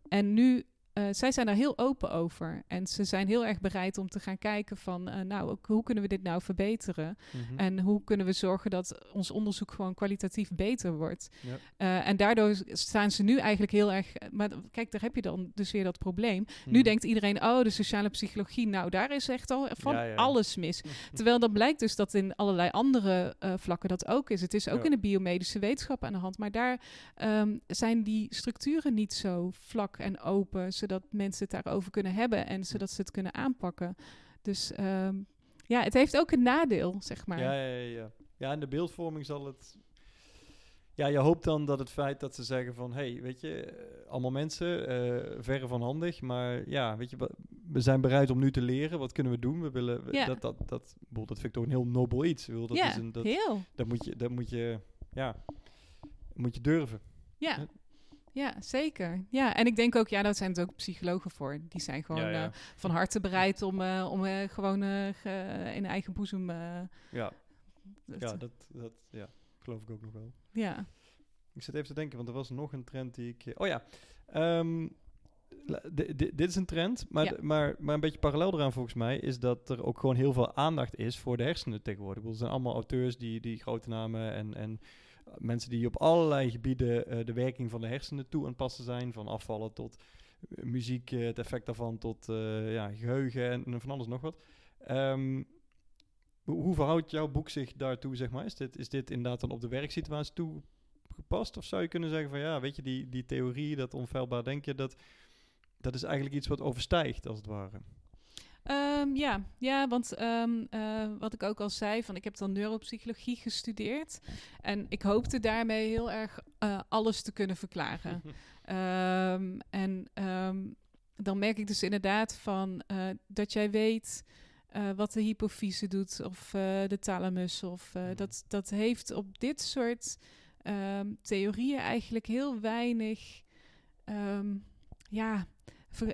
En nu eh, zij zijn daar heel open over. En ze zijn heel erg bereid om te gaan kijken van, eh, nou, ook, hoe kunnen we dit nou verbeteren? Mhm. En hoe kunnen we zorgen dat ons onderzoek gewoon kwalitatief beter wordt? Ja. Eh, en daardoor staan ze nu eigenlijk heel erg. Maar kijk, daar heb je dan dus weer dat probleem. Nu Mhm. denkt iedereen, oh, de sociale psychologie, nou, daar is echt al van Ja, ja. alles mis. <laughs> Terwijl dan blijkt dus dat in allerlei andere vlakken dat ook is. Het is ook in de biomedische wetenschap aan de hand. Maar daar ehm, zijn die structuren niet zo vlak en open, zodat mensen het daarover kunnen hebben en zodat ze het kunnen aanpakken. Dus ehm, ja, het heeft ook een nadeel, zeg maar. Ja, ja, ja, ja. In de beeldvorming zal het... Ja, je hoopt dan dat het feit dat ze zeggen van... hey, weet je, eh, allemaal mensen, eh, verre van handig. Maar ja, weet je, we zijn bereid om nu te leren. Wat kunnen we doen? We willen... we- Ja. Dat, dat, dat, bedoel, dat vind ik toch een heel nobel iets. Bedoel, Dat ja, is een, dat, heel. dat, moet je, dat moet je... Ja, moet je durven. Ja. Ja. Zeker. Ja, en ik denk ook, ja, daar zijn het ook psychologen voor. Die zijn gewoon ja, ja. eh, van harte bereid om, eh, om eh, gewoon ge- in eigen boezem. ja, ja, dat, dat ja, geloof ik ook nog wel. ja. Ik zit even te denken, want er was nog een trend die ik... Oh ja, ehm, dit is een trend, maar, Ja. maar, maar een beetje parallel eraan volgens mij... is dat er ook gewoon heel veel aandacht is voor de hersenen tegenwoordig. Ik bedoel, er zijn allemaal auteurs die, die grote namen en... en mensen die op allerlei gebieden eh, de werking van de hersenen toe aan passen zijn. Van afvallen tot eh, muziek, eh, het effect daarvan, tot ja, geheugen en, van alles nog wat. Ehm, hoe, hoe verhoudt jouw boek zich daartoe, zeg maar? Is dit, is dit inderdaad dan op de werksituatie toegepast? Of zou je kunnen zeggen van ja, weet je, die, die theorie, dat onfeilbaar denken, dat, dat is eigenlijk iets wat overstijgt, als het ware. Ehm, ja. ja, want ehm, eh, wat ik ook al zei, van ik heb dan neuropsychologie gestudeerd. En ik hoopte daarmee heel erg eh, alles te kunnen verklaren. <laughs> Ehm, en dan merk ik dus inderdaad van eh, dat jij weet wat de hypofyse doet of de thalamus. Of, Mhm. dat, dat heeft op dit soort theorieën eigenlijk heel weinig. ja,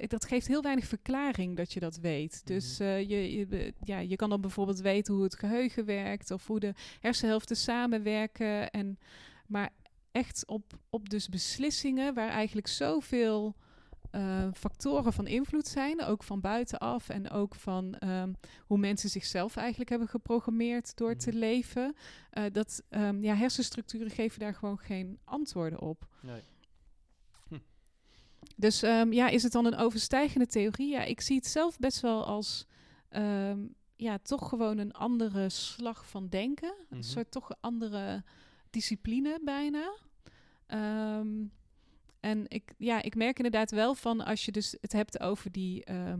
dat geeft heel weinig verklaring dat je dat weet. Dus Mhm. eh, je, ja, je kan dan bijvoorbeeld weten hoe het geheugen werkt of hoe de hersenhelften samenwerken. En, maar echt op, op dus beslissingen waar eigenlijk zoveel eh, factoren van invloed zijn, ook van buitenaf en ook van ehm, hoe mensen zichzelf eigenlijk hebben geprogrammeerd door te Mhm. leven. eh, dat ehm, ja, hersenstructuren geven daar gewoon geen antwoorden op. Nee. Dus ehm, ja, is het dan een overstijgende theorie? Ja, ik zie het zelf best wel als ehm, ja, toch gewoon een andere slag van denken. Mhm. Een soort toch een andere discipline bijna. Ehm, en ik, ja, ik merk inderdaad wel van als je dus het hebt over die eh,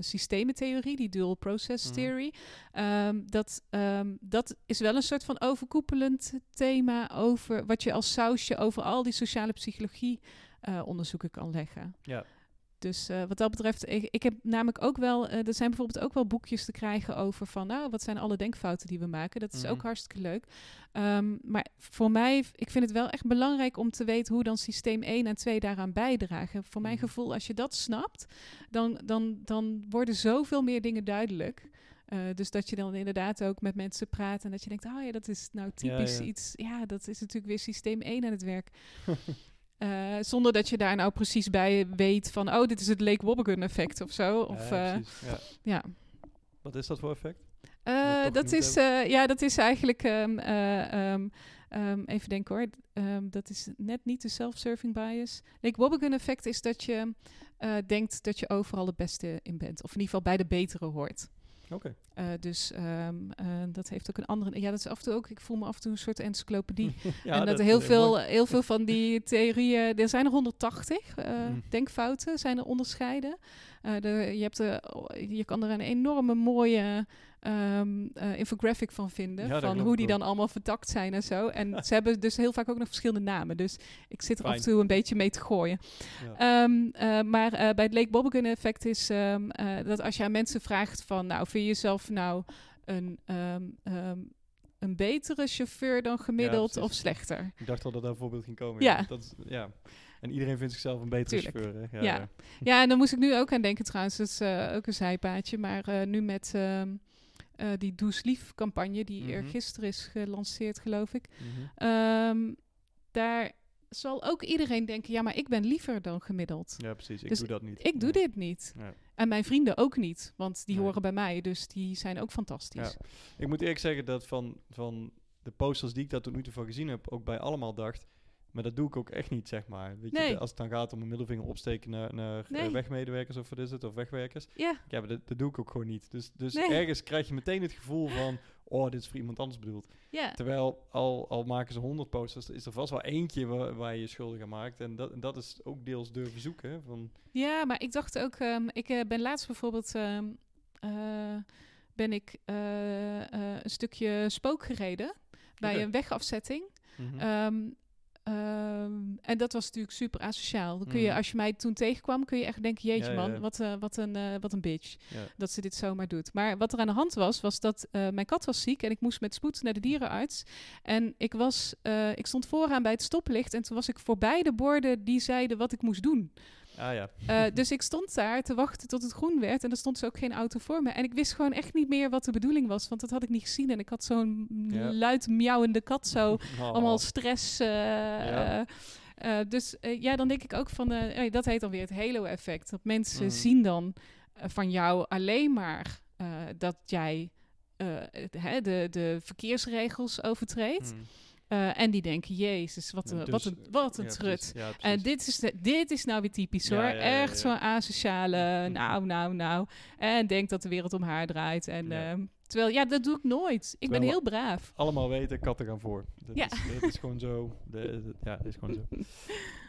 systementheorie, die dual process Mhm. theory, dat, dat is wel een soort van overkoepelend thema over wat je als sausje over al die sociale psychologie eh, onderzoeken kan leggen. Ja. Dus eh, wat dat betreft, ik, ik heb namelijk ook wel, eh, er zijn bijvoorbeeld ook wel boekjes te krijgen over van, nou, wat zijn alle denkfouten die we maken? Dat is Mhm. ook hartstikke leuk. Ehm, maar voor mij, ik vind het wel echt belangrijk om te weten hoe dan systeem 1 en 2 daaraan bijdragen. Voor mijn Mhm. gevoel, als je dat snapt, dan, dan, dan worden zoveel meer dingen duidelijk. Dus dat je dan inderdaad ook met mensen praat en dat je denkt, oh ja, dat is nou typisch ja. iets. Ja, dat is natuurlijk weer systeem 1 aan het werk. <laughs> Eh, zonder dat je daar nou precies bij weet van, oh, dit is het Lake Wobbegen effect of zo. Of, ja, eh, precies. Ja. ja. Wat is dat voor effect? Eh, dat, is, eh, ja, dat is eigenlijk, ehm, eh, ehm, ehm, even denken hoor, dat is net niet de self-serving bias. Lake Wobbegen effect is dat je eh, denkt dat je overal het beste in bent. Of in ieder geval bij de betere hoort. Oké. Eh, dus ehm, eh, dat heeft ook een andere. Ja, dat is af en toe ook. Ik voel me af en toe een soort encyclopedie. <laughs> ja, en dat, is, heel, veel, mooi. heel veel van die <laughs> theorieën. Er zijn er 180 eh, Mm. denkfouten, zijn er onderscheiden. De, je, hebt je kan er een enorme mooie ehm, eh, infographic van vinden. Ja, van hoe die dan allemaal vertakt zijn en zo. En <laughs> ze hebben dus heel vaak ook nog verschillende namen. Dus ik zit er af en toe een beetje mee te gooien. Ja. Ehm, eh, maar eh, bij het Lake Bobbegen effect is ehm, eh, dat als je aan mensen vraagt van, nou, vind je jezelf nou een, een betere chauffeur dan gemiddeld of slechter? Ik dacht al dat daar een voorbeeld ging komen. Ja. Dat is, ja. En iedereen vindt zichzelf een betere Tuurlijk. chauffeur. Hè? Ja. Ja, en dan moest ik nu ook aan denken trouwens, dat is ook een zijpaadje, maar nu met eh, die Does Lief campagne, die Mhm. er gisteren is gelanceerd, geloof ik. Mhm. Ehm, daar zal ook iedereen denken, ja, maar ik ben liever dan gemiddeld. Ja, precies. Ik Dus doe dat niet. Ik doe Nee. dit niet. Ja. En mijn vrienden ook niet, want die Nee. horen bij mij, dus die zijn ook fantastisch. Ja. Ik moet eerlijk zeggen dat van, van de posters die ik daar tot nu toe van gezien heb, ook bij allemaal dacht. Maar dat doe ik ook echt niet, zeg maar. Weet je, Nee. als het dan gaat om een middelvinger opsteken naar, naar eh, Nee. wegmedewerkers of wat is het, of wegwerkers. Ja, Ja, maar dat, dat doe ik ook gewoon niet. Dus, dus Nee. ergens krijg je meteen het gevoel van, oh, dit is voor iemand anders bedoeld. ja. Terwijl al, al maken ze honderd posters, is er vast wel eentje waar, waar je je schuldig aan maakt. En dat, en dat is ook deels durven zoeken. Van, Ja, maar ik dacht ook, ehm, ik eh, ben laatst bijvoorbeeld, ehm, eh, ben ik een stukje spook gereden bij een wegafzetting. Ehm, ehm, en dat was natuurlijk super asociaal. Dan kun je, Mhm. als je mij toen tegenkwam, kun je echt denken, jeetje Ja, man, ja. Wat, eh, wat, een, eh, wat een bitch dat ze dit zomaar doet. Maar wat er aan de hand was, was dat eh, mijn kat was ziek en ik moest met spoed naar de dierenarts. En ik, was, ik stond vooraan bij het stoplicht en toen was ik voorbij de borden die zeiden wat ik moest doen. Ah ja. Eh, dus ik stond daar te wachten tot het groen werd en er stond dus ook geen auto voor me. En ik wist gewoon echt niet meer wat de bedoeling was, want dat had ik niet gezien. En ik had zo'n Ja. luid miauwende kat zo, <laughs> Oh. allemaal stress. eh, Ja. eh, dus ja, dan denk ik ook van, dat heet dan weer het halo-effect. Dat mensen Mhm. zien dan van jou alleen maar dat jij de, de verkeersregels overtreedt. Hmm. Eh, en die denken, jezus, wat een, dus- wat een, wat een Ja, trut. Ja, En dit is, de- dit is nou weer typisch hoor. ja, Echt zo'n asociale, <laughs> nou, nou, nou. En denkt dat de wereld om haar draait. En, Ja. ehm, terwijl, ja, dat doe ik nooit. Ik ben heel braaf. allemaal weten, katten gaan voor. Dat, Ja. is, dat is gewoon zo. De, de- ja, dat is gewoon zo.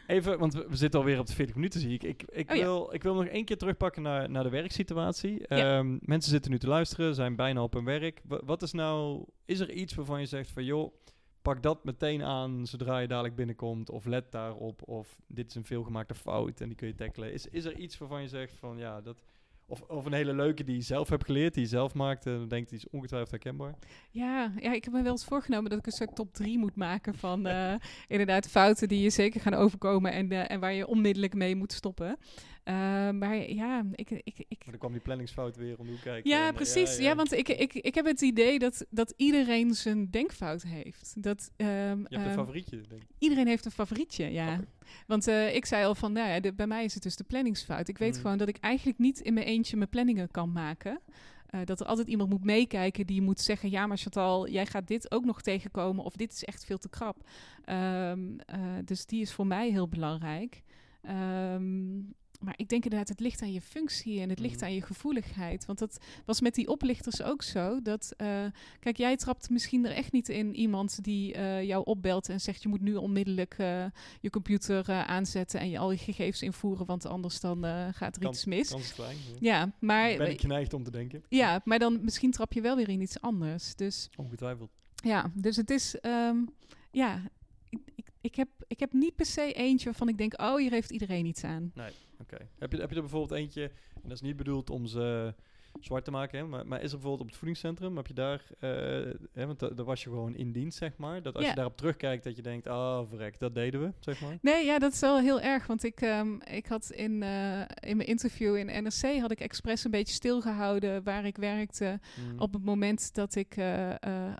Even, want we, we zitten alweer op de 40 minuten, zie ik. Ik, ik, Oh wil, ik wil nog één keer terugpakken naar, naar de werksituatie. Ehm, mensen zitten nu te luisteren, zijn bijna op hun werk. Wa- wat is nou, is er iets waarvan je zegt van, joh, pak dat meteen aan zodra je dadelijk binnenkomt. Of let daarop, of dit is een veelgemaakte fout en die kun je tackelen. Is, is er iets waarvan je zegt van, ja, dat... Of, of een hele leuke die je zelf hebt geleerd, die je zelf maakte. En dan denkt, die is ongetwijfeld herkenbaar. Ja, ja, ik heb me wel eens voorgenomen dat ik een soort top 3 moet maken van eh, <laughs> inderdaad fouten die je zeker gaan overkomen en, eh, en waar je onmiddellijk mee moet stoppen. Eh, maar ja, ik, ik, ik, Maar dan kwam die planningsfout weer om de hoek kijken. Ja, en, eh, precies. Ja, want ik, ik, ik heb het idee dat, dat iedereen zijn denkfout heeft. Dat, ehm, Je hebt een ehm, favorietje, denk ik. Iedereen heeft een favorietje, ja. Grappig. Want eh, ik zei al van, nou ja, de- bij mij is het dus de planningsfout. Ik weet Mm. gewoon dat ik eigenlijk niet in mijn eentje mijn planningen kan maken. Eh, dat er altijd iemand moet meekijken die moet zeggen... ja, maar Chantal, jij gaat dit ook nog tegenkomen... of dit is echt veel te krap. Ehm, dus die is voor mij heel belangrijk. Ehm, maar ik denk inderdaad, het ligt aan je functie en het ligt Mhm. aan je gevoeligheid. Want dat was met die oplichters ook zo. Dat, eh, kijk, jij trapt misschien er echt niet in iemand die eh, jou opbelt en zegt... je moet nu onmiddellijk eh, je computer aanzetten en je al je gegevens invoeren... want anders dan gaat er iets mis. Kans is klein. ja. Ja, maar, ben ik geneigd om te denken. ja, maar dan misschien trap je wel weer in iets anders. Dus Ongetwijfeld. ja, dus het is... ehm, ja, ik, heb, ik heb niet per se eentje waarvan ik denk... oh, hier heeft iedereen iets aan. Oké. Heb, je, heb je er bijvoorbeeld eentje, en dat is niet bedoeld om ze zwart te maken, maar, maar is er bijvoorbeeld op het voedingscentrum, heb je daar, eh, hè, want da- daar was je gewoon in dienst, zeg maar, dat als Ja. je daarop terugkijkt, dat je denkt, ah, verrek, dat deden we, zeg maar. Nee, ja, dat is wel heel erg. Want ik, ehm, ik had in, eh, in mijn interview in NRC... had ik expres een beetje stilgehouden waar ik werkte... Mm. op het moment dat ik eh,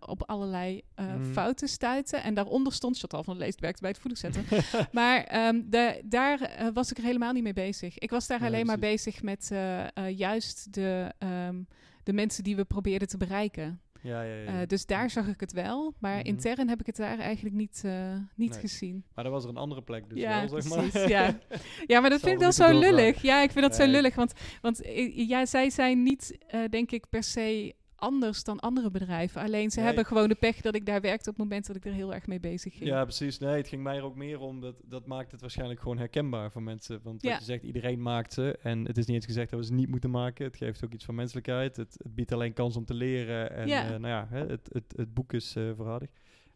op allerlei eh, Mm. fouten stuitte. En daaronder stond Chantal van Leest werkte bij het voedingscentrum. <laughs> maar ehm, de, daar was ik er helemaal niet mee bezig. Ik was daar Nee, alleen maar bezig met juist de, ehm, de mensen die we probeerden te bereiken. ja, ja, ja. Eh, dus daar zag ik het wel. Maar Mhm. intern heb ik het daar eigenlijk niet, eh, niet Nee. gezien. maar dan was er een andere plek, dus ja, wel, zeg precies. maar. Ja. <laughs> ja, maar dat vind ik we dan zo lullig. Ja, ik vind dat zo lullig. Want, want eh, ja, zij zijn niet, denk ik, per se anders dan andere bedrijven. Alleen ze Nee. hebben gewoon de pech dat ik daar werkte op het moment dat ik er heel erg mee bezig ging. Ja, precies. Nee, het ging mij er ook meer om. Dat, dat maakt het waarschijnlijk gewoon herkenbaar voor mensen. Want Ja. wat je zegt, iedereen maakt ze. En het is niet eens gezegd dat we ze niet moeten maken. Het geeft ook iets van menselijkheid. Het, het biedt alleen kans om te leren. En Ja. eh, nou ja, hè, het, het, het boek is.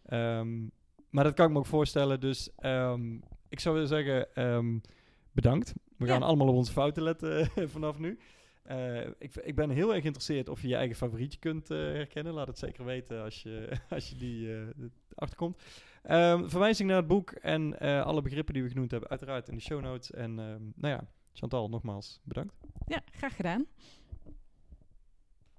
Ehm, maar dat kan ik me ook voorstellen. Dus ehm, ik zou willen zeggen, ehm, bedankt. We Ja. gaan allemaal op onze fouten letten <laughs> vanaf nu. Eh, ik, ik ben heel erg geïnteresseerd of je je eigen favorietje kunt eh, herkennen. Laat het zeker weten als je, <laughs> als je die eh, achterkomt. Ehm verwijzing naar het boek en alle begrippen die we genoemd hebben, uiteraard in de show notes. En ehm, nou ja, Chantal, nogmaals bedankt. ja graag gedaan.